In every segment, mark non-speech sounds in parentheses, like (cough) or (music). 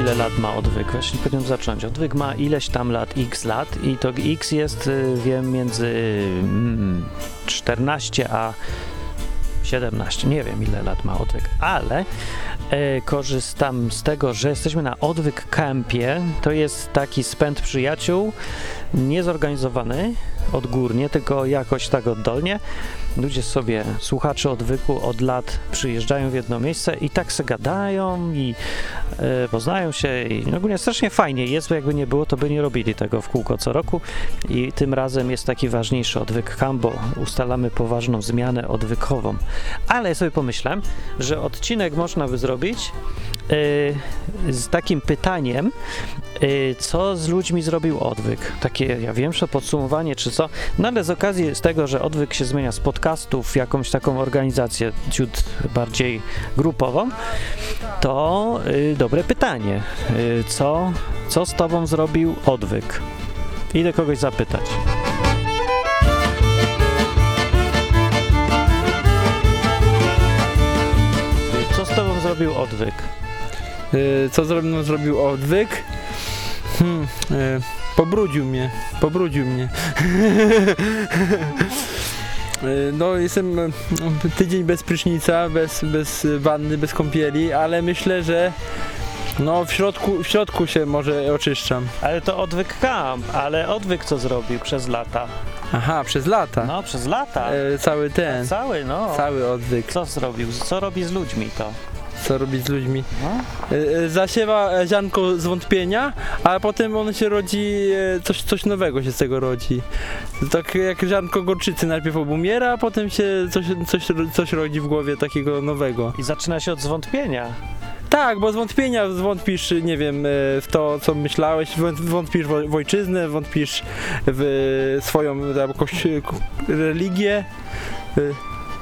ile lat ma odwyk. Właśnie powinienem zacząć. Odwyk ma ileś tam lat, x lat i to x jest, y, wiem, między mm, 14 a 17. Nie wiem, ile lat ma odwyk, ale e, korzystam z tego, że jesteśmy na odwyk campie. To jest taki spęd przyjaciół, niezorganizowany odgórnie, tylko jakoś tak oddolnie. Ludzie sobie, słuchacze odwyku od lat przyjeżdżają w jedno miejsce i tak se gadają i e, poznają się i ogólnie strasznie fajnie jest, bo jakby nie było, to by nie robili tego w kółko co roku i tym razem jest taki ważniejszy odwyk camp, bo ustalamy poważną zmianę odwykową. Ale ja sobie pomyślałem, że odcinek można by zrobić e, z takim pytaniem, co z ludźmi zrobił odwyk. Takie, ja wiem, że podsumowanie czy co, no ale z okazji z tego, że odwyk się zmienia z podcastów w jakąś taką organizację ciut bardziej grupową, to y, dobre pytanie. Y, co, co z tobą zrobił odwyk? Idę kogoś zapytać. Co z tobą zrobił odwyk? Y, Co zrobił, zrobił odwyk? Hmm, y, pobrudził mnie, pobrudził mnie. Y, (laughs) No, jestem y, tydzień bez prysznica, bez, bez wanny, bez kąpieli, ale myślę, że no w środku, w środku się może oczyszczam. Ale to odwyk camp, ale odwyk co zrobił przez lata? Aha, przez lata. No, przez lata. E, cały ten, Cały, no. cały odwyk. Co zrobił? Co robi z ludźmi to? Co robić z ludźmi? No. E, e, Zasiewa e, ziarnko zwątpienia, a potem on się rodzi, e, coś, coś nowego się z tego rodzi. Tak jak ziarnko gorczycy, najpierw obumiera, a potem się coś, coś, coś rodzi w głowie takiego nowego. I zaczyna się od zwątpienia. Tak, bo zwątpienia zwątpisz, nie wiem, e, w to, co myślałeś, wą- wątpisz w w ojczyznę, wątpisz w swoją tam, koś, religię, e,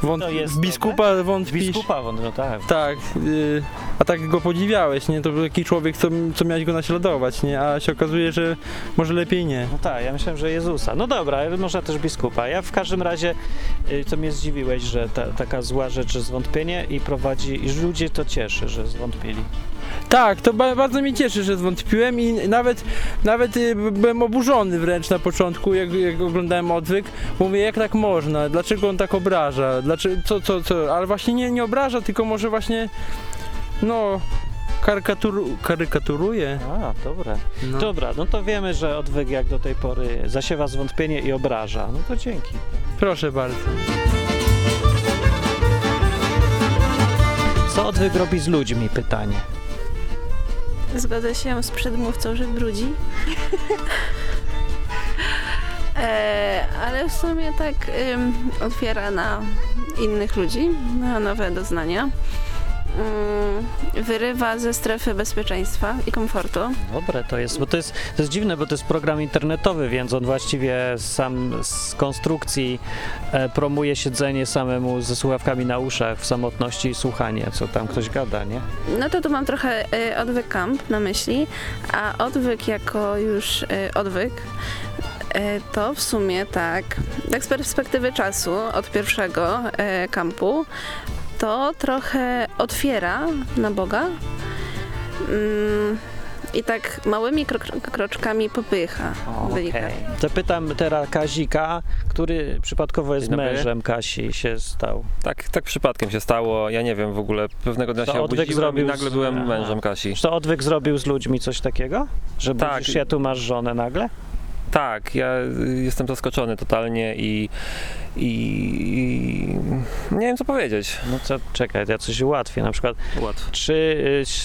wąt, To jest biskupa wątpisz. Biskupa, won- no tak. Tak, y, a tak go podziwiałeś, nie? To był taki człowiek, co, co miałeś go naśladować, nie? A się okazuje, że może lepiej nie. No tak, ja myślałem, że Jezusa. No dobra, może też biskupa. Ja w każdym razie, y, to mnie zdziwiłeś, że ta, taka zła rzecz, że zwątpienie i prowadzi, i że ludzie to cieszy, że zwątpili. Tak, to ba bardzo mnie cieszy, że zwątpiłem i nawet, nawet y, byłem oburzony wręcz na początku, jak, jak oglądałem odwyk. Mówię, jak tak można? Dlaczego on tak obraża? Dlaczego, co, co, co? Ale właśnie nie, nie obraża, tylko może właśnie, no, karykaturu karykaturuje. A, dobra. No. Dobra, no to wiemy, że odwyk jak do tej pory zasiewa zwątpienie i obraża. No to dzięki. Proszę bardzo. Co odwyk robi z ludźmi? Pytanie. Zgodzę się z przedmówcą, że brudzi. (laughs) e, ale w sumie tak otwiera na innych ludzi, na nowe doznania. Ym, wyrywa ze strefy bezpieczeństwa i komfortu. Dobre to jest, bo to jest, to jest dziwne, bo to jest program internetowy, więc on właściwie sam z konstrukcji e, promuje siedzenie samemu ze słuchawkami na uszach w samotności i słuchanie, co tam ktoś gada, nie? No to tu mam trochę y, odwyk camp na myśli, a odwyk jako już y, odwyk y, to w sumie tak, tak z perspektywy czasu od pierwszego y, kampu, to trochę otwiera na Boga mm, i tak małymi krok- kroczkami popycha. wynika. Okej. To pytam teraz Kazika, który przypadkowo jest Dzień dobry. mężem Kasi się stał. Tak, tak przypadkiem się stało. Ja nie wiem w ogóle. Pewnego dnia To się odwyk obudziłem zrobił i nagle z- byłem mężem Kasi. Czy to odwyk zrobił z ludźmi coś takiego? Że Tak. budzisz się, tu masz żonę nagle? Tak, ja jestem zaskoczony totalnie i, i, i nie wiem co powiedzieć. No to czekaj, ja coś ułatwię. Na przykład, czy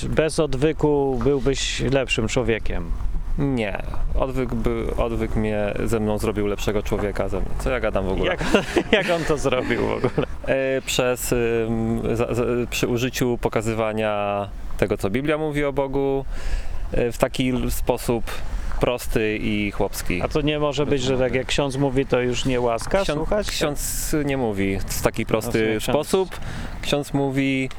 y, bez odwyku byłbyś lepszym człowiekiem? Nie, odwyk, by, odwyk mnie ze mną zrobił lepszego człowieka ze mnie. Co ja gadam w ogóle? Jak, (laughs) jak on to zrobił w ogóle? E, przez ym, za, za, przy użyciu pokazywania tego, co Biblia mówi o Bogu e, w taki sposób prosty i chłopski. A to nie może być, że tak jak ksiądz mówi, to już nie łaska Ksiądz, słuchać? ksiądz nie mówi w taki prosty No, sposób. Ksiądz mówi.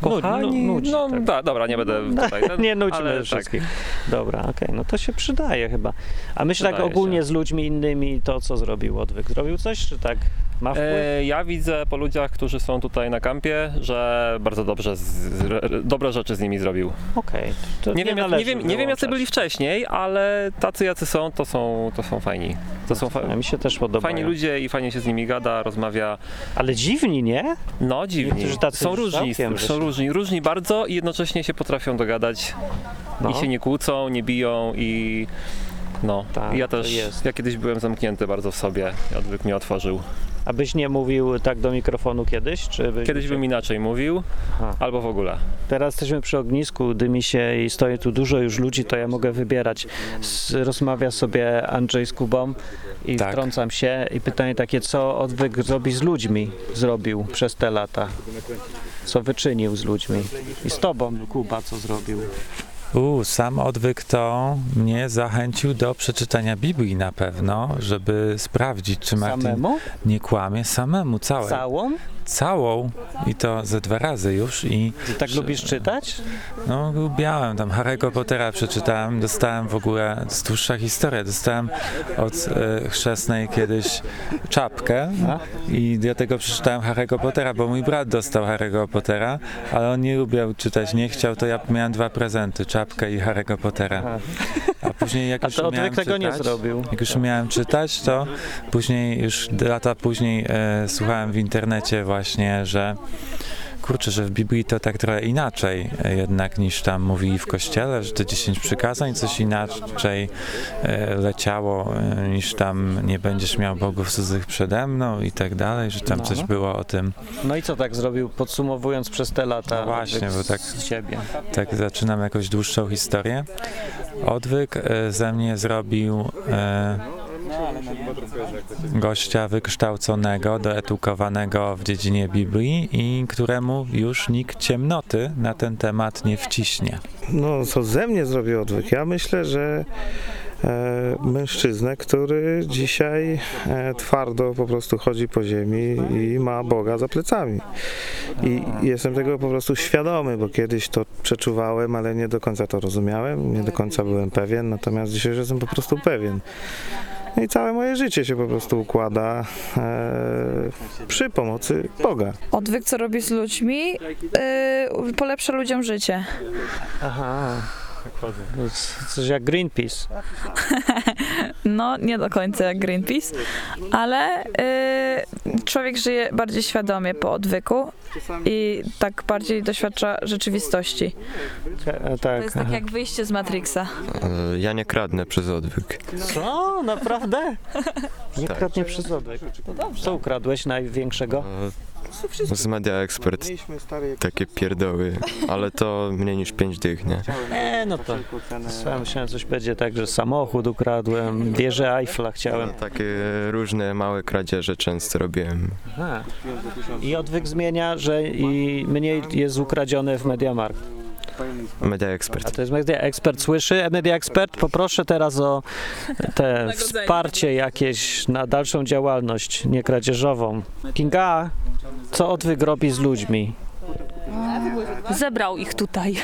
Kochani, nu- nudzi, no tak. da, dobra, nie będę tutaj. ten, (laughs) nie nudźmy ale tak. wszystkich. Dobra, okej, no to się przydaje chyba. A myślę tak ogólnie się. z ludźmi innymi, to co zrobił odwyk? Zrobił coś, czy tak Ma wpływ? E, ja widzę po ludziach, którzy są tutaj na kampie, że bardzo dobrze, z, z, dobre rzeczy z nimi zrobił. Okej. to Nie, wiem, jak- nie, wiem, nie wiem jacy byli wcześniej, ale tacy jacy są, to są, to są fajni. To są fa- mi się też podobają. fajni ludzie i fajnie się z nimi gada, rozmawia. Ale dziwni, nie? No dziwni. Są różni, są wyszli. różni, różni bardzo i jednocześnie się potrafią dogadać No. i się nie kłócą, nie biją i no. Tak, ja też, jest. ja kiedyś byłem zamknięty bardzo w sobie, odwyk mnie otworzył. Abyś nie mówił tak do mikrofonu kiedyś? Czy byś Kiedyś bym inaczej mówił, Aha. albo w ogóle. Teraz jesteśmy przy ognisku, dymi się i stoi tu dużo już ludzi, to ja mogę wybierać. Rozmawia sobie Andrzej z Kubą i Tak. wtrącam się i pytanie takie, co odwyk zrobi z ludźmi, zrobił przez te lata? Co wyczynił z ludźmi? I z tobą, Kuba, co zrobił? U, sam odwyk to mnie zachęcił do przeczytania Biblii na pewno, żeby sprawdzić, czy Martin Samemu? nie kłamie samemu, całej. Całą? Całą i to ze dwa razy już i Ty tak lubisz czytać? no lubiałem tam Harry'ego Pottera przeczytałem, dostałem w ogóle, jest dłuższa historia, dostałem od e, chrzestnej kiedyś czapkę A? i dlatego przeczytałem Harry'ego Pottera, bo mój brat dostał Harry'ego Pottera, ale on nie lubiał czytać, nie chciał, to ja miałem dwa prezenty, czapkę i Harry'ego Pottera. A później jak A już to umiałem odwyk tego nie czytać, zrobił. jak już umiałem czytać, to później, już lata później e, słuchałem w internecie właśnie, że kurczę, że w Biblii to tak trochę inaczej jednak niż tam mówili w kościele, że te 10 przykazań coś inaczej e, leciało e, niż tam nie będziesz miał bogów cudzych przede mną i tak dalej, że tam No. coś było o tym. No i co tak zrobił, podsumowując przez te lata? No właśnie, bo tak- Z siebie. Tak zaczynam jakąś dłuższą historię. Odwyk e, ze mnie zrobił e, gościa wykształconego, doedukowanego w dziedzinie Biblii i któremu już nikt ciemnoty na ten temat nie wciśnie. No, co ze mnie zrobił odwyk? Ja myślę, że e, mężczyznę, który dzisiaj e, twardo po prostu chodzi po ziemi i ma Boga za plecami. I jestem tego po prostu świadomy, bo kiedyś to przeczuwałem, ale nie do końca to rozumiałem, nie do końca byłem pewien, natomiast dzisiaj jestem po prostu pewien. No i całe moje życie się po prostu układa e, przy pomocy Boga. Odwyk, co robi z ludźmi, yy, polepsza ludziom życie. Aha. To jest Coś jak Greenpeace. (laughs) No, nie do końca jak Greenpeace, ale yy, człowiek żyje bardziej świadomie po odwyku i tak bardziej doświadcza rzeczywistości. E, To Tak. jest tak jak wyjście z Matrixa. E, Ja nie kradnę przez odwyk. Co? Naprawdę? (laughs) Nie Tak. kradnie przez odwyk. Co ukradłeś największego? E, Z Media Expert takie pierdoły, ale to mniej niż 5 dych, nie? Nie, no to sam myślałem, coś będzie tak, że samochód ukradłem, wieżę Eiffla chciałem. Takie różne małe kradzieże często robiłem. Aha. I odwyk zmienia, że i mniej jest ukradzione w Mediamarkt. Media A Expert. to jest Media Expert. Słyszy Media Expert? Poproszę teraz o te wsparcie jakieś na dalszą działalność niekradzieżową. Kinga, co odwyk robi z ludźmi? Zebrał ich tutaj. (laughs)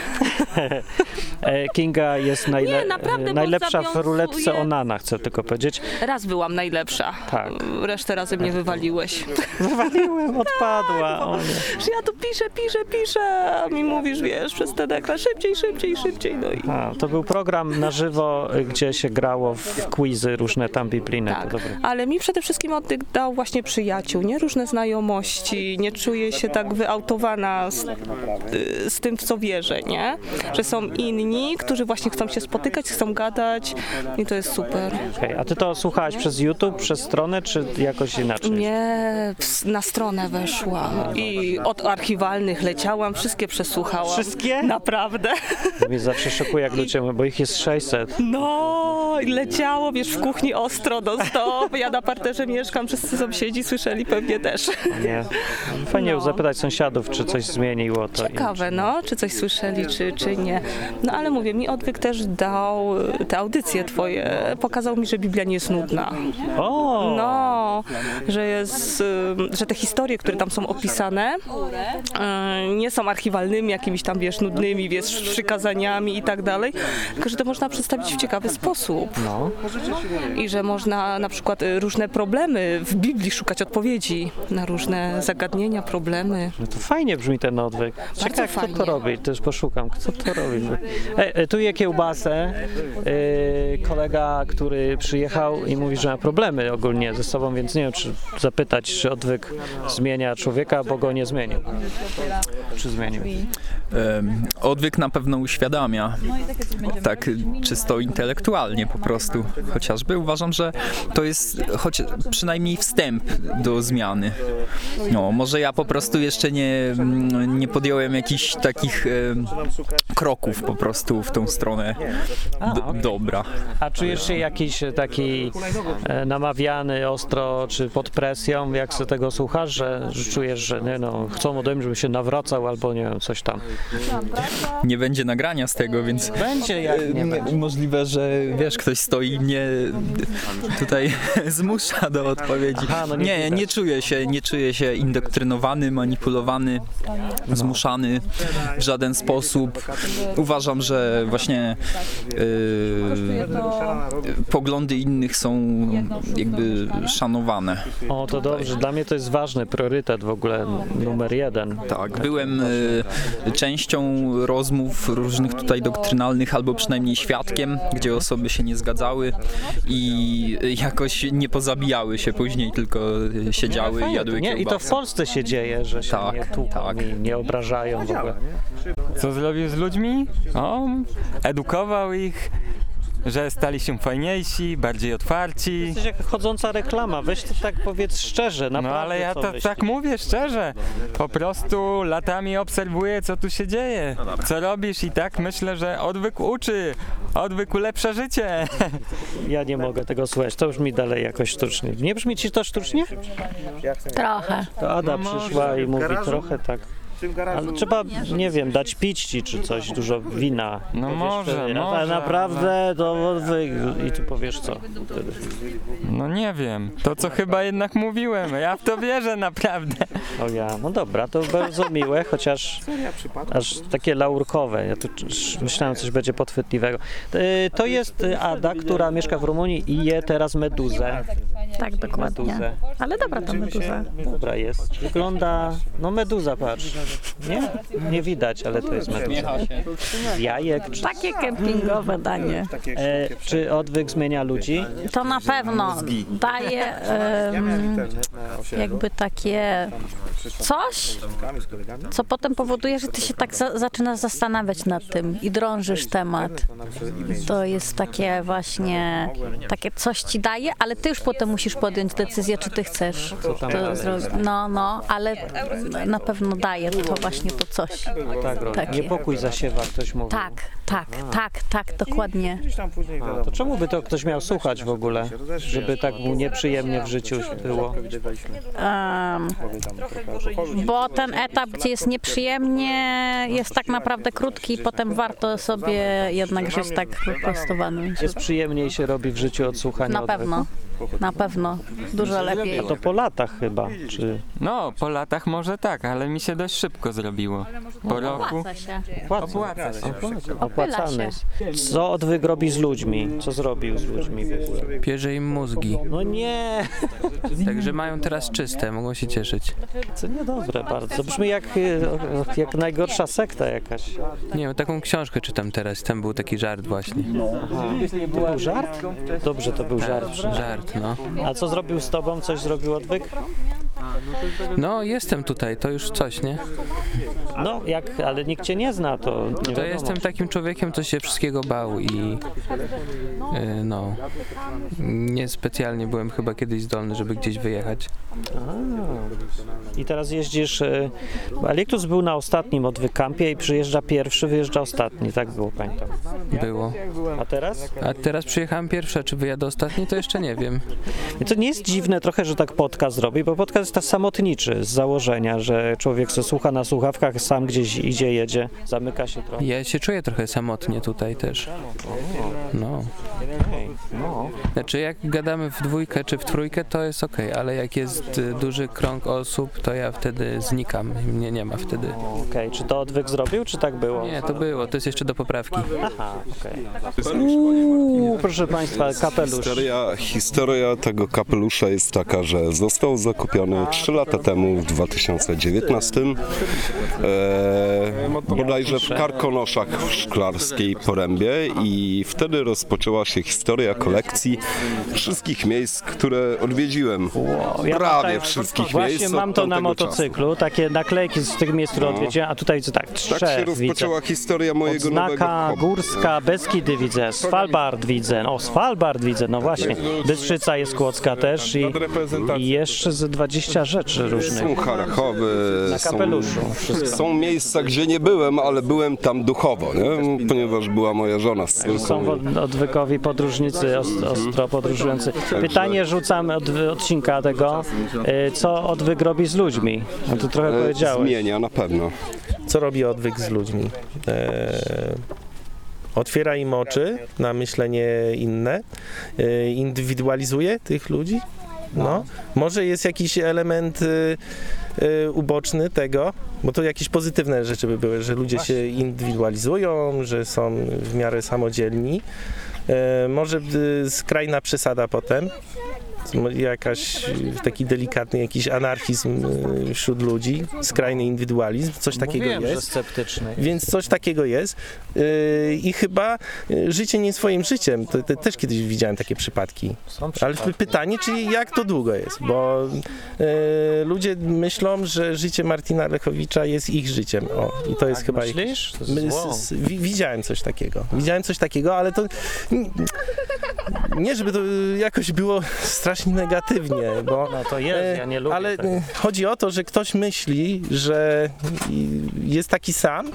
E, Kinga jest najle- Nie, naprawdę, bo najlepsza w zawiązuje- ruletce Onana, chcę tylko powiedzieć. Raz byłam najlepsza. Tak. Resztę razy mnie wywaliłeś. (laughs) Wywaliłem, odpadła. (laughs) O nie. Że ja tu piszę, piszę, piszę, a mi mówisz, wiesz, przez ten ekran szybciej, szybciej, szybciej, no i... A, to był program na żywo, y, gdzie się grało w quizy różne tam biblijne. Tak. To dobre. Ale mi przede wszystkim oddech dał właśnie przyjaciół, nie? Różne znajomości, nie czuję się tak wyautowana z, z tym, w co wierzę, nie? Że są inni, którzy właśnie chcą się spotykać, chcą gadać i to jest super. Okej, A ty to słuchałaś przez YouTube, przez stronę, czy jakoś inaczej? Nie, na stronę weszłam i od archiwalnych leciałam, wszystkie przesłuchałam. Wszystkie? Naprawdę. Mnie zawsze szokuje, jak ludzie mówią, bo ich jest 600. No, i leciało, wiesz, w kuchni ostro do stop. Ja na parterze mieszkam, wszyscy sąsiedzi słyszeli pewnie też. Nie. Fajnie No. zapytać sąsiadów, czy coś zmieniło to. Ciekawe, no, czy coś słyszeli, czy, czy nie. No ale mówię, mi odwyk też dał te audycje twoje, pokazał mi, że Biblia nie jest nudna. O! No, że jest, y, że te historie, które tam są opisane, y, nie są archiwalnymi, jakimiś tam, wiesz, nudnymi, wiesz, przykazaniami i tak dalej, tylko że to można przedstawić w ciekawy sposób. No. I że można na przykład y, różne problemy w Biblii szukać odpowiedzi na różne zagadnienia, problemy. No to fajnie brzmi ten odwyk. Czekaj, kto to robi? Też poszukam, kto to robi. E, tu je kiełbasę. E, kolega, który przyjechał i mówi, że ma problemy ogólnie ze sobą, więc nie wiem, czy zapytać, czy odwyk zmienia człowieka, bo go nie zmienił. Czy zmienił? Odwyk na pewno uświadamia, tak czysto intelektualnie po prostu. Chociażby uważam, że to jest choć przynajmniej wstęp do zmiany. No, może ja po prostu jeszcze nie, nie podjąłem jakichś takich em, kroków po prostu w tą stronę do, dobra. A czujesz się jakiś taki e, namawiany ostro, czy pod presją, jak sobie tego słuchasz, że, że czujesz, że nie, no, chcą ode mnie, żebym się nawracał, albo nie wiem, coś tam. Nie będzie nagrania z tego, więc Będzie jak nie M- będzie. Możliwe, że wiesz, ktoś stoi i mnie tutaj (laughs) zmusza do odpowiedzi. Aha, no nie nie, widać. nie czuję się, nie czuję się indoktrynowany, manipulowany, zmuszany w żaden sposób. Uważam, że właśnie yy, poglądy innych są jakby szanowane. O, to dobrze. Dla mnie to jest ważny priorytet w ogóle, numer jeden. Tak, byłem y, częścią rozmów różnych tutaj doktrynalnych, albo przynajmniej świadkiem, gdzie osoby się nie zgadzały i jakoś nie pozabijały się później, tylko y, siedziały i jadły Nie, i to w. Polsce się dzieje, że się Tak, nie tłuką tak. i nie obrażają w ogóle. Co zrobił z ludźmi? O, edukował ich, że stali się fajniejsi, bardziej otwarci. Jesteś jak chodząca reklama, weź to tak powiedz szczerze, naprawdę. No ale ja co to myślisz. tak mówię szczerze. Po prostu latami obserwuję, co tu się dzieje. Co robisz i tak myślę, że odwyk uczy. Odwyk ulepsza życie. (laughs) Ja nie mogę tego słuchać, to brzmi dalej jakoś sztucznie. Nie brzmi ci to sztucznie? Trochę. To Ada No przyszła i mówi trochę tak. W garażu Ale trzeba, nie wiem, dać pić ci czy coś, dużo wina. No Powiesz może, wtedy, a może, naprawdę to odwyk. I tu powiesz co wtedy. No nie wiem. To co chyba jednak mówiłem. Ja w to wierzę naprawdę. O ja, no dobra, to bardzo miłe, chociaż aż takie laurkowe. Ja tu myślałem, coś będzie podchwytliwego. Y, To jest Ada, która mieszka w Rumunii i je teraz meduzę. Tak, dokładnie. meduzę. Ale dobra ta meduza. Dobra jest. Wygląda, no meduza, patrz. Nie? Nie widać, ale to jest meduza. Z jajek. Czy, Takie kempingowe danie. e, czy odwyk zmienia ludzi? To na pewno daje em, jakby takie coś, co potem powoduje, że ty się tak za, zaczynasz zastanawiać nad tym i drążysz temat. To jest takie właśnie, takie coś ci daje, ale ty już potem musisz podjąć decyzję, czy ty chcesz to zrobić. No, no, ale na pewno daje to właśnie to coś. Tak, robi. Takie. Niepokój zasiewa, ktoś mówi. Tak, tak, tak, tak, dokładnie. A, to czemu by to ktoś miał słuchać w ogóle? Żeby tak mu nieprzyjemnie w życiu było. Em, bo ten etap, gdzie jest nieprzyjemnie, jest tak naprawdę krótki i potem warto sobie jednak żyć tak wyprostowanym. Jest przyjemniej się robi w życiu od słuchania Na odwyku? pewno, na pewno, dużo lepiej. A to po latach chyba, czy No, po latach może tak, ale mi się dość szybko zrobiło. Po roku Opłaca się. opłaca się. opłacany. Co odwyk robi z ludźmi? Co zrobił z ludźmi w ogóle? Pierze im mózgi. No nie, Także mają teraz czyste, mogą się cieszyć. to niedobre bardzo. Brzmi jak, e, jak najgorsza sekta jakaś. Nie wiem, taką książkę czytam teraz, tam był taki żart właśnie. To był żart? Dobrze, to był żart. przynajmniej. Żart, no. A co zrobił z tobą? Coś zrobił odwyk? No, jestem tutaj, to już coś, nie? No, jak, ale nikt cię nie zna, to nie To wiadomo. jestem takim człowiekiem, co się wszystkiego bał i y, no, niespecjalnie byłem chyba kiedyś zdolny, żeby gdzieś wyjechać. I teraz jeździsz. e, Eliktus był na ostatnim odwykampie i przyjeżdża pierwszy, wyjeżdża ostatni, tak było, pamiętam. Było. A teraz? A teraz przyjechałem pierwsza, czy wyjadę ostatni, to jeszcze nie wiem. I to nie jest dziwne trochę, że tak podcast robi, bo podcast jest ta samotniczy z założenia, że człowiek co słucha na słuchawkach, sam gdzieś idzie, jedzie, zamyka się trochę. Ja się czuję trochę samotnie tutaj też. No. Znaczy jak gadamy w dwójkę czy w trójkę, to jest okej, ale jak jest duży krąg osób, to ja wtedy znikam. Mnie nie ma wtedy. Okej, czy to odwyk zrobił, czy tak było? Nie, to było, to jest jeszcze do poprawki. Aha, okej. Uuu, proszę Państwa, kapelusz. Historia, historia tego kapelusza jest taka, że został zakupiony 3 lata temu w 2019 e, bodajże w Karkonoszach w Szklarskiej Porębie i wtedy rozpoczęła się historia kolekcji wszystkich miejsc, które odwiedziłem. Ja mam Prawie tak- wszystkich Właśnie miejsc mam od to na motocyklu, takie naklejki z tych miejsc, które No. odwiedziłem, a tutaj widzę tak, Tak trzech się widzę. rozpoczęła historia mojego nowego Odznaka hobby. Górska, Beskidy widzę, Svalbard widzę, o Svalbard widzę, no właśnie, Bystrzyca jest Kłodzka też i, i jeszcze ze 20 rzeczy różnych. Są Harachowy, Na są, kapeluszu wszystko. są miejsca, gdzie nie byłem, ale byłem tam duchowo, nie? ponieważ była moja żona z Są córką. odwykowi podróżnicy, os- ostro podróżujący. Pytanie rzucam od odcinka tego, y, co odwyk robi z ludźmi? No to trochę E, powiedziałeś. Zmienia na pewno. Co robi odwyk z ludźmi? E, otwiera im oczy na myślenie inne, e, indywidualizuje tych ludzi. No. Może jest jakiś element y, y, uboczny tego, bo to jakieś pozytywne rzeczy by były, że ludzie się indywidualizują, że są w miarę samodzielni. E, może y, skrajna przesada potem, jakaś taki delikatny jakiś anarchizm y, wśród ludzi, skrajny indywidualizm, coś takiego Mówiłem, że jest. sceptyczny. Więc coś takiego jest. Yy, I chyba yy, życie nie swoim życiem. To, to też kiedyś widziałem takie przypadki. Ale pytanie, czy jak to długo jest? Bo ludzie myślą, że życie Martina Lechowicza jest ich życiem. O, i to jest Tak chyba myślisz? My- Widziałem coś takiego. Widziałem coś takiego, ale to nie, żeby to jakoś było (laughs) strasznie negatywnie, bo No to jest, ja nie lubię ale tego. chodzi o to, że ktoś myśli, że jest taki sam,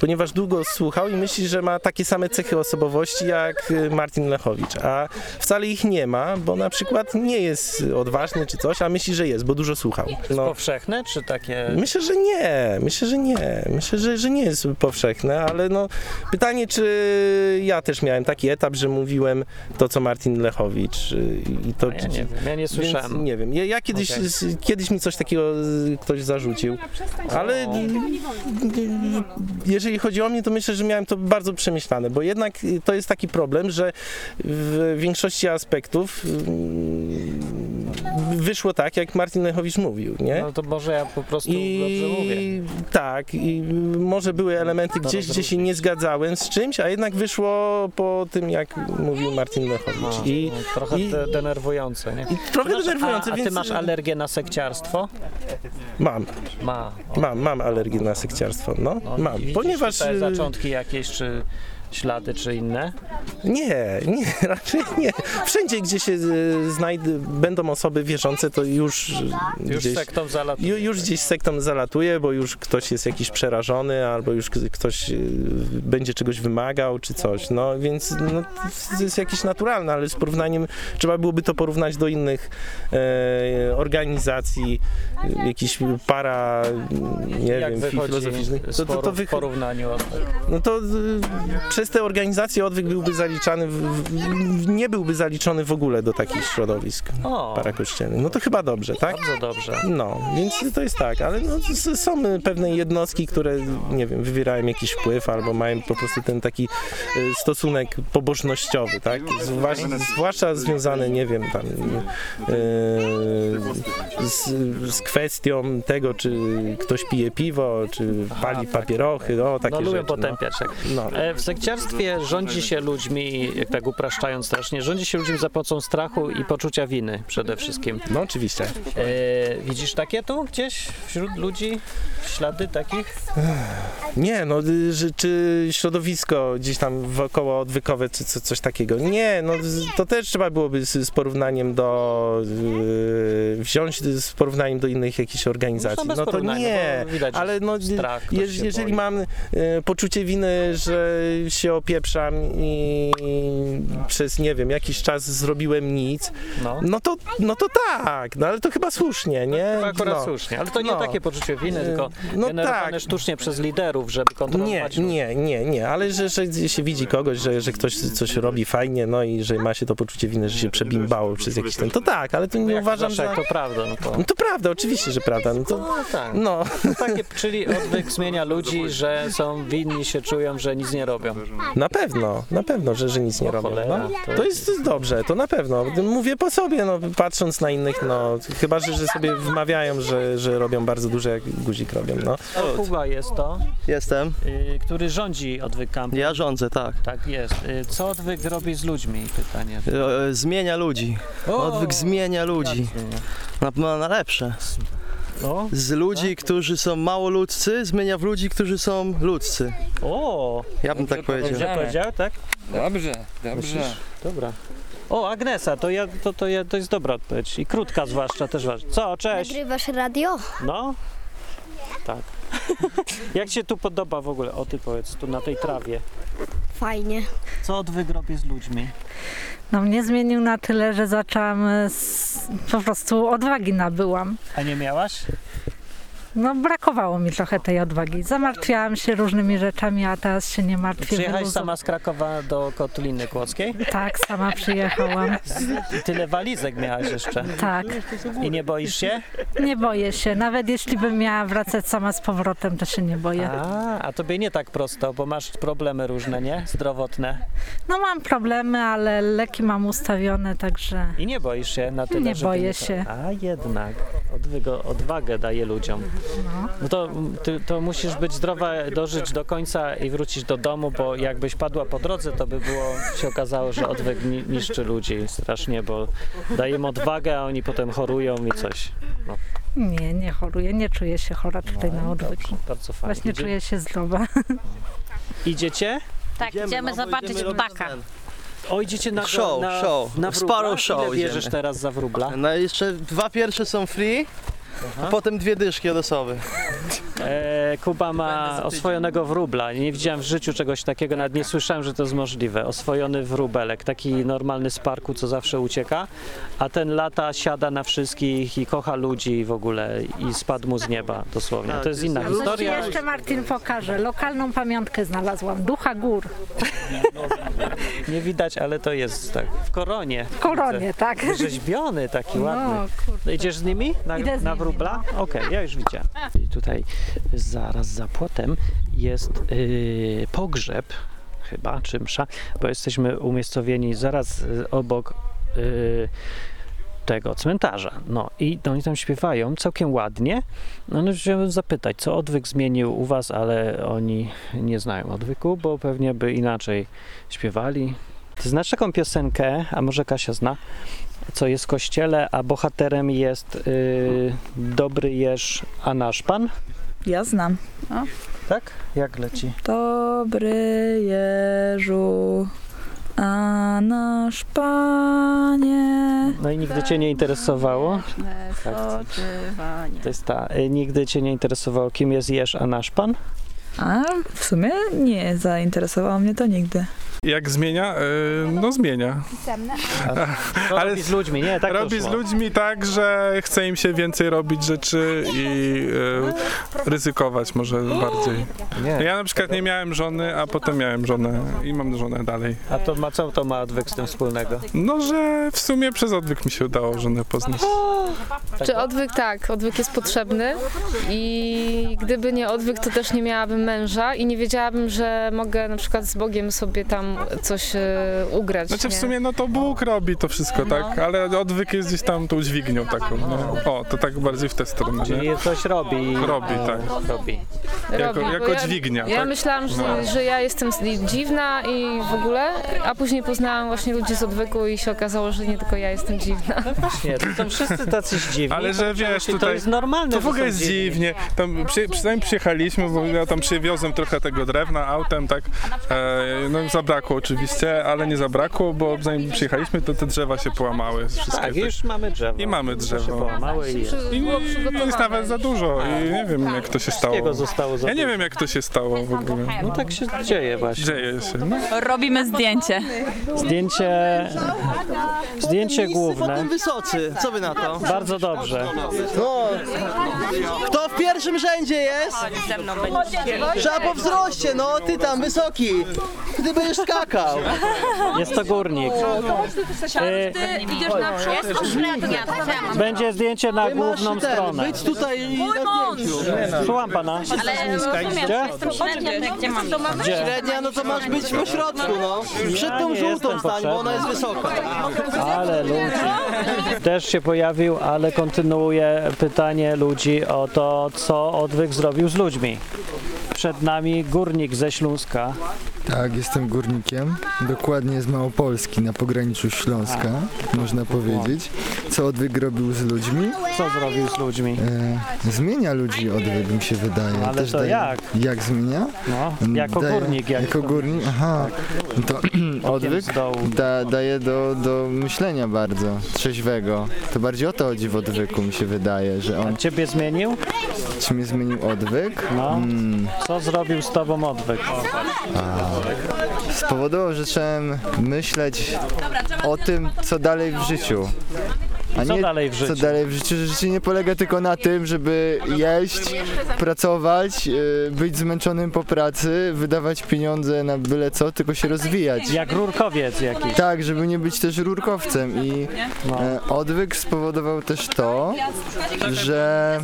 ponieważ długo słuchał i myśli, że ma takie same cechy osobowości jak y, Martin Lechowicz, a wcale ich nie ma, bo na przykład nie jest odważny czy coś, a myśli, że jest, bo dużo słuchał. No, Powszechne, czy takie... Myślę, że nie. Myślę, że nie. Myślę, że, że nie jest powszechne, ale no pytanie, czy ja też miałem taki etap, że mówiłem to, co Martin Lechowicz y, i to... Ja nie wiem, ja nie Więc słyszałem. nie wiem. Ja, ja kiedyś, s- kiedyś mi coś takiego ktoś zarzucił, ale y, y, jeżeli chodzi o mnie, to myślę, że miałem to bardzo przemyślane, bo jednak y, to jest taki problem, że w większości aspektów y, wyszło tak, jak Martin Lechowicz mówił, nie? No to może ja po prostu dobrze mówię. I tak, i może były elementy gdzieś, gdzie się nie zgadzałem z czymś, a jednak wyszło po tym, jak mówił Martin Lechowicz. No, I, no, trochę i- de- denerwujące, nie? i trochę masz- denerwujące, a, a ty więc masz alergię na sekciarstwo? mam, Ma. mam, mam alergię na sekciarstwo, no, No, mam, ponieważ... Te y, zaczątki jakieś, czy ślady, czy inne? Nie, nie, (laughs) raczej nie. Wszędzie, gdzie się y, znajdę, będą osoby wierzące, to już, Już gdzieś... sektą zalatuje. Ju, już gdzieś sektą zalatuje, bo już ktoś jest jakiś przerażony, albo już k- ktoś y, będzie czegoś wymagał, czy coś. No więc no, to jest jakieś naturalne, ale z porównaniem, trzeba byłoby to porównać do innych e, organizacji, y, jakichś para, nie Jak wiem, wychodzi filozoficznych. To, to, to wych... w porównaniu? No to y, przez te organizacje odwyk byłby zaliczany, w, w, nie byłby zaliczony w ogóle do takich środowisk O, parakościelnych. No to chyba dobrze, tak? bardzo dobrze. No, więc to jest tak, ale no, są pewne jednostki, które, nie wiem, wywierają jakiś wpływ albo mają po prostu ten taki y, stosunek pobożnościowy, tak? Zwłaszcza, zwłaszcza związany, nie wiem, tam y, z, z kwestią tego, czy ktoś pije piwo, czy pali papierochy, no takie No lubię rzeczy. potępiać. Tak. No. E, W sekciarstwie rządzi się ludźmi, jak tak upraszczając strasznie, rządzi się ludźmi za pomocą strachu i poczucia winy przede wszystkim. No oczywiście. E, widzisz takie tu gdzieś wśród ludzi? Ślady takich? Nie, no y, czy środowisko gdzieś tam wokoło odwykowe, czy co, coś takiego. Nie, no to też trzeba byłoby z, z porównaniem do y, wziąć z porównaniem do innych jakichś organizacji. No to nie, ale no je, jeżeli boi. mam y, poczucie winy, że się opieprzam i przez, nie wiem, jakiś czas zrobiłem nic, No. no to, no to tak, no ale to chyba słusznie, nie? Chyba akurat no. słusznie, ale to nie No. takie poczucie winy, tylko No generowane tak. sztucznie przez liderów, żeby Nie, kontrolować. nie, nie, nie, ale że, że się widzi kogoś, że, że ktoś coś robi fajnie, no i że ma się to poczucie winy, że się przebimbało przez jakiś ten, to tak, ale to nie Jak uważam, że... to prawda, no to... No to prawda, oczywiście, że prawda, no to... No tak. No. Takie, czyli odwyk zmienia ludzi, że są winni, się czują, że nic nie robią. Na pewno, na pewno, że, że nic nie robią. No. to- To jest dobrze, to na pewno. Mówię po sobie, no, patrząc na innych, no, chyba, że, że sobie wmawiają, że, że robią bardzo dużo, jak guzik robią, no. Kuba jest to, Jestem. y, który rządzi odwyk Camp. Ja rządzę, tak. Tak jest. Y, Co odwyk robi z ludźmi? Pytanie. E, e, Zmienia ludzi. Odwyk zmienia ludzi. Na, na, na lepsze. No. Z ludzi, którzy są mało ludzcy, zmienia w ludzi, którzy są ludzcy. O! Ja bym tak powiedział. Dobrze powiedział, tak? Dobrze, dobrze. Myślisz? Dobra. O, Agnesa, to, ja, to, to, ja, to jest dobra odpowiedź. I krótka zwłaszcza też ważna. Co, cześć? Nagrywasz radio? No? Tak. (laughs) Jak się tu podoba w ogóle? O, ty powiedz, tu na tej trawie. Fajnie. Co odwyk robi z ludźmi? No mnie zmienił na tyle, że zaczęłam z, po prostu odwagi nabyłam. A nie miałaś? No brakowało mi trochę tej odwagi. Zamartwiałam się różnymi rzeczami, a teraz się nie martwię. Przyjechałaś wyluzow- sama z Krakowa do Kotliny Kłodzkiej? Tak, sama przyjechałam. I tyle walizek miałaś jeszcze? Tak. I nie boisz się? Nie boję się. Nawet jeśli bym miała wracać sama z powrotem, to się nie boję. A, a tobie nie tak prosto, bo masz problemy różne, nie? Zdrowotne. No mam problemy, ale leki mam ustawione, także I nie boisz się na tyle, Nie żeby boję się. A jednak, odwygo, odwagę daje ludziom. No to, ty, to musisz być zdrowa, dożyć do końca i wrócić do domu, bo jakbyś padła po drodze, to by było, się okazało, że odwyk ni, niszczy ludzi strasznie, bo daje im odwagę, a oni potem chorują i coś. No, nie, nie choruję. Nie czuję się chora tutaj na odwyku. bardzo fajnie. Właśnie Idzie- czuję się zdrowa. Idziecie? Tak, idziemy, zobaczyć ptaka. O, idziecie na, Show, na, show. na? Sparrow show Ile bierzesz idziemy. teraz za wróbla? No i jeszcze dwa pierwsze są free, a potem dwie dyszki od osoby. (laughs) E, Kuba ma oswojonego wróbla. Nie widziałem w życiu czegoś takiego, nawet nie słyszałem, że to jest możliwe. Oswojony wróbelek, taki normalny z parku, co zawsze ucieka, a ten lata, siada na wszystkich i kocha ludzi w ogóle i spadł mu z nieba dosłownie. To jest inna ci historia. jeszcze Martin pokaże. Lokalną pamiątkę znalazłam. Ducha gór. Nie widać, ale to jest tak. W koronie. W koronie, tak. Rzeźbiony taki No, ładny. Kurde. Idziesz z nimi na, Idę z na nimi, wróbla? Okej, ja już widziałem. I tutaj zaraz za płotem jest yy, pogrzeb chyba, czy msza, bo jesteśmy umiejscowieni zaraz y, obok y, tego cmentarza. No i oni tam śpiewają całkiem ładnie. No, no chciałbym zapytać, co odwyk zmienił u was, ale oni nie znają odwyku, bo pewnie by inaczej śpiewali. Ty znasz taką piosenkę, a może Kasia zna, co jest w kościele, a bohaterem jest y, dobry jeż, a nasz pan? Ja znam. Tak? Jak leci? Dobry Jeżu, a nasz Panie. No i nigdy cię nie interesowało? Tak. To jest ta. Y, nigdy cię nie interesowało, kim jest jeż, a nasz pan? A w sumie nie zainteresowało mnie to nigdy. Jak zmienia? E, No zmienia. Co robi z ludźmi? Nie, tak to robi z szło. ludźmi tak, że chce im się więcej robić rzeczy i e, ryzykować może bardziej. Nie. Ja na przykład nie miałem żony, a potem miałem żonę i mam żonę dalej. A to ma, co to ma odwyk z tym wspólnego? No, że w sumie przez odwyk mi się udało żonę poznać. Czy odwyk tak, odwyk jest potrzebny i gdyby nie odwyk, to też nie miałabym męża i nie wiedziałabym, że mogę na przykład z Bogiem sobie tam coś e, ugrać. Znaczy w nie? sumie no to Bóg robi to wszystko, tak? Ale odwyk jest gdzieś tam tą dźwignią taką. No. O, to tak bardziej w tę stronę. Czyli Nie? coś robi. Robi, tak. Robi. Jako, Robi, jako ja, dźwignia, Ja tak? myślałam, że, No. że ja jestem dziwna i w ogóle, a później poznałam właśnie ludzi z odwyku i się okazało, że nie tylko ja jestem dziwna. Nie, to są wszyscy tacy dziwni. Ale że wiesz, to tutaj... jest normalne. To w ogóle jest dziwni. dziwnie. Tam przy, przynajmniej przyjechaliśmy, bo ja tam przywiozłem trochę tego drewna autem, tak? E, no zabrakło zabrakło oczywiście, ale nie zabrakło, bo zanim przyjechaliśmy, to te drzewa się połamały. Wszystkie Tak, te- już mamy drzewo. I mamy Się drzewo. połamały i jest. I nie jest nawet za dużo i nie wiem jak to się stało. Wszystkiego zostało za Ja nie dużo. wiem jak to się stało w ogóle. No tak się dzieje właśnie. Dzieje się. No. Robimy zdjęcie. Zdjęcie, zdjęcie główne. Potem wysocy, co wy na to? Bardzo dobrze. No, kto w pierwszym rzędzie jest? Trzeba po wzroście, no, ty tam wysoki. Ty będziesz skakał. Jest to górnik. E, idziesz na przód. Będzie zdjęcie na Ty główną stronę. Być tutaj i na zdjęciu. Słucham pana. Ale Gdzie? jestem średnia, to gdzie mam Gdzie? Średnia, no to masz być po środku, no. Przed tą nie żółtą jestem stań, bo ona jest wysoka. Ale ludzi. Też się pojawił, ale kontynuuje pytanie ludzi o to, co odwyk zrobił z ludźmi. Przed nami górnik ze Śląska. Tak, jestem górnikiem, dokładnie z Małopolski, na pograniczu Śląska, można powiedzieć. Co odwyk robił z ludźmi? Co zrobił z ludźmi? E, zmienia ludzi odwyk, mi się wydaje. Ale Też to daje- jak? Jak zmienia? No, jako Daje- górnik. Jak Jako górnik, aha. To (clears throat) odwyk z dołu. da, daje do, do myślenia bardzo trzeźwego. To bardziej o to chodzi w odwyku, mi się wydaje, że on... Ciebie zmienił? Czy mnie zmienił odwyk? No. Mm. Co zrobił z tobą odwyk? spowodował, że zacząłem myśleć o tym, co dalej w życiu. A Co nie dalej w życiu? Co dalej w życiu, że życie nie polega tylko na tym, żeby jeść, pracować, yy, być zmęczonym po pracy, wydawać pieniądze na byle co, tylko się rozwijać. Jak rurkowiec jakiś. Tak, żeby nie być też rurkowcem i No. e, odwyk spowodował też to, że,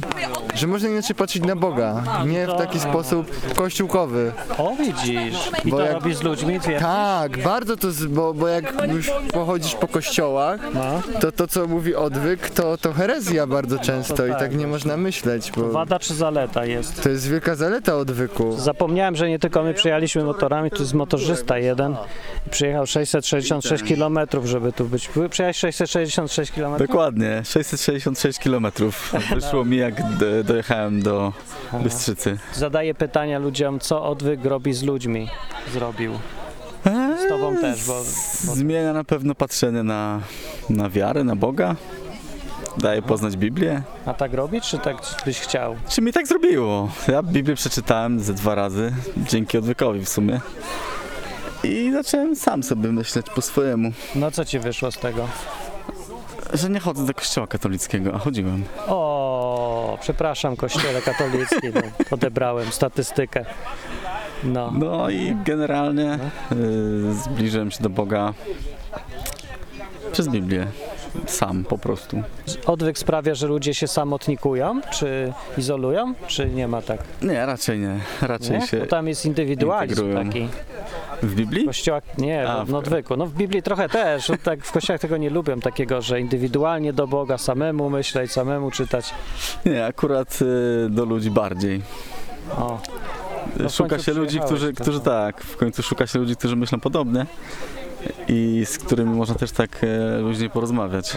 że można inaczej patrzeć na Boga, nie w taki sposób kościółkowy. O, widzisz. I Bo to jak- robi z ludźmi? Wie? Tak, bardzo to, z, bo, bo jak już pochodzisz po kościołach, No. to to co mówi odwyk, to, to herezja bardzo często i tak. nie można myśleć, bo Wada czy zaleta jest? to jest wielka zaleta odwyku. Zapomniałem, że nie tylko my przyjechaliśmy motorami, tu jest motorzysta jeden. Przyjechał 666 km, żeby tu być. Przyjechałeś 666 km? Dokładnie, 666 km wyszło mi jak d- dojechałem do Bystrzycy. Zadaję pytania ludziom, co odwyk robi z ludźmi. Zrobił. Z tobą też, bo, bo Zmienia na pewno patrzenie na, na wiarę, na Boga. Daje poznać Biblię. a tak robi, czy tak byś chciał? Czy mi tak zrobiło? Ja Biblię przeczytałem ze dwa razy, dzięki odwykowi w sumie. I zacząłem sam sobie myśleć po swojemu, No co ci wyszło z tego? że nie chodzę do kościoła katolickiego, a chodziłem. O, przepraszam, kościele katolicki, no, odebrałem statystykę. No. No i generalnie y, zbliżyłem się do Boga przez Biblię. Sam po prostu. Odwyk sprawia, że ludzie się samotnikują, czy izolują, czy nie ma tak? Nie, raczej nie. Raczej Nie? się Bo tam jest indywidualizm integrują. taki. W Biblii? Kościołach, nie, A, w, odwyku. No w Biblii trochę też, tak w kościołach tego nie lubią, takiego, że indywidualnie do Boga, samemu myśleć, samemu czytać. Nie, akurat y, do ludzi bardziej. O. No Szuka się ludzi, którzy, to którzy co? tak, w końcu szuka się ludzi, którzy myślą podobnie i z którymi można też tak e, luźniej porozmawiać.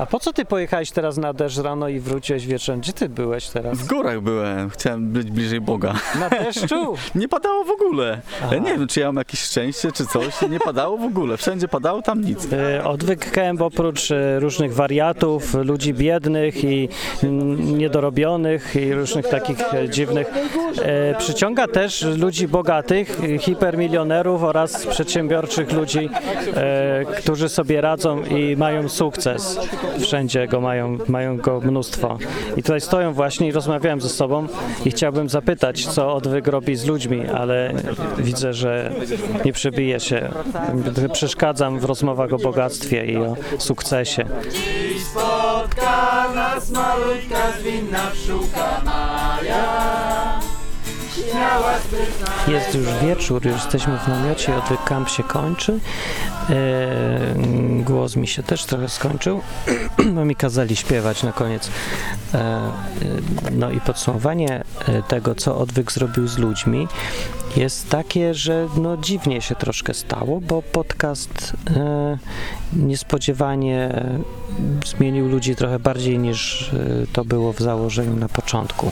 A po co ty pojechałeś teraz na deszcz rano i wróciłeś wieczorem? Gdzie ty byłeś teraz? W górach byłem, chciałem być bliżej Boga. Na deszczu? (laughs) Nie padało w ogóle. Aha. Nie wiem, czy ja mam jakieś szczęście, czy coś. Nie padało w ogóle. Wszędzie padało, tam nic. E, Odwyk KM oprócz e, różnych wariatów, ludzi biednych i niedorobionych i różnych takich e, dziwnych, e, przyciąga też ludzi bogatych, hipermilionerów oraz przedsiębiorczych ludzi, e, którzy sobie radzą i mają sukces. Wszędzie go mają, mają go mnóstwo. I tutaj stoją właśnie i rozmawiałem ze sobą i chciałbym zapytać, co odwyk robi z ludźmi, ale widzę, że nie przebije się. Przeszkadzam w rozmowach o bogactwie i o sukcesie. Dziś spotka nas malutka zwinna Maja. Jest już wieczór, jesteśmy w namiocie, odwyk kamp się kończy. E, głos mi się też trochę skończył, (clears throat) bo mi kazali śpiewać na koniec. E, e, no i podsumowanie e, tego, co odwyk zrobił z ludźmi, jest takie, że no dziwnie się troszkę stało, bo podcast e, niespodziewanie zmienił ludzi trochę bardziej niż e, to było w założeniu na początku.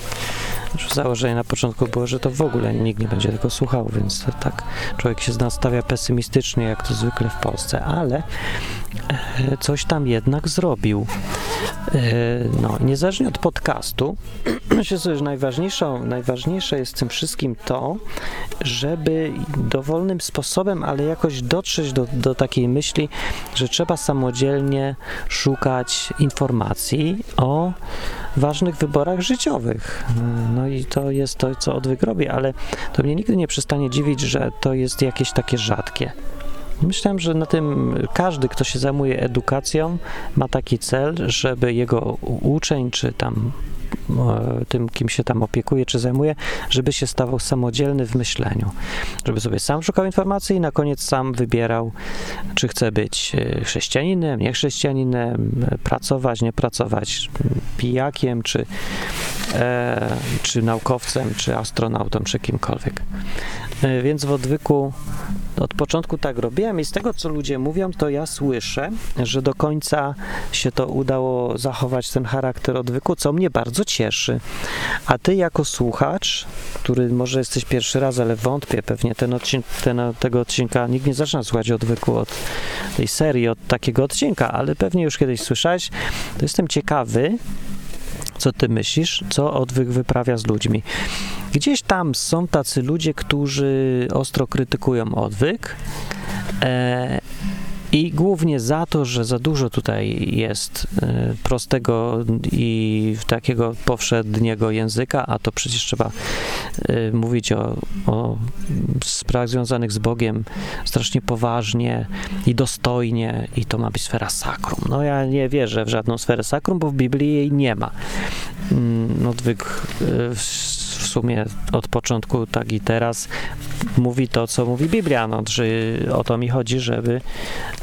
Założenie na początku było, że to w ogóle nikt nie będzie tego słuchał, więc to tak człowiek się nastawia pesymistycznie, jak to zwykle w Polsce, ale e, coś tam jednak zrobił. E, No, niezależnie od podcastu, (clears throat) myślę sobie, że najważniejszą, najważniejsze jest tym wszystkim to, żeby dowolnym sposobem, ale jakoś dotrzeć do, do takiej myśli, że trzeba samodzielnie szukać informacji o ważnych wyborach życiowych. No i to jest to, co odwyk robi, ale to mnie nigdy nie przestanie dziwić, że to jest jakieś takie rzadkie. Myślałem, że na tym każdy, kto się zajmuje edukacją, ma taki cel, żeby jego uczeń, czy tam e, tym, kim się tam opiekuje, czy zajmuje, żeby się stawał samodzielny w myśleniu. Żeby sobie sam szukał informacji i na koniec sam wybierał, czy chce być e, chrześcijaninem, niechrześcijaninem, e, pracować, nie pracować, pijakiem, czy, e, czy naukowcem, czy astronautą, czy kimkolwiek. E, Więc w odwyku od początku tak robiłem i z tego, co ludzie mówią, to ja słyszę, że do końca się to udało zachować ten charakter odwyku, co mnie bardzo cieszy. A ty jako słuchacz, który może jesteś pierwszy raz, ale wątpię, pewnie ten odcink, ten, tego odcinka nikt nie zaczyna słuchać odwyku od tej serii, od takiego odcinka, ale pewnie już kiedyś słyszałeś, to jestem ciekawy, co ty myślisz, co odwyk wyprawia z ludźmi. Gdzieś tam są tacy ludzie, którzy ostro krytykują odwyk e, i głównie za to, że za dużo tutaj jest e, prostego i takiego powszedniego języka, a to przecież trzeba e, mówić o, o sprawach związanych z Bogiem strasznie poważnie i dostojnie i to ma być sfera sakrum. No ja nie wierzę w żadną sferę sakrum, bo w Biblii jej nie ma. Mm, Odwyk e, w w sumie od początku, tak i teraz mówi to, co mówi Biblia. No, czy o to mi chodzi, żeby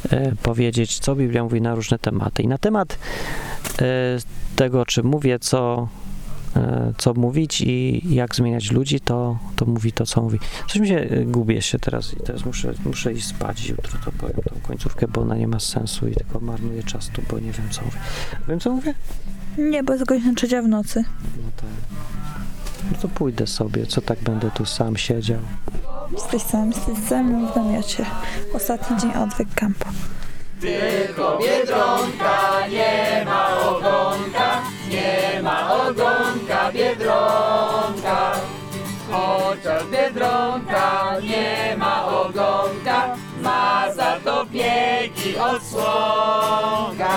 e, powiedzieć, co Biblia mówi na różne tematy. I na temat e, tego, czy mówię, co, e, co mówić i jak zmieniać ludzi, to, to mówi to, co mówi. Coś mi się, gubię się teraz i teraz muszę, muszę iść spać. Jutro to powiem tą końcówkę, bo ona nie ma sensu i tylko marnuję czas tu, bo nie wiem, co mówię. Wiem, co mówię? Nie, bo jest godzina trzecia w nocy. No to, no to pójdę sobie, co tak będę tu sam siedział. Jesteś sam, jesteś ze mną w namiocie. Ostatni dzień odwyk kampu. Tylko Biedronka, nie ma ogonka, nie ma ogonka Biedronka. Chociaż Biedronka nie ma ogonka, ma za to biegi odsłonka.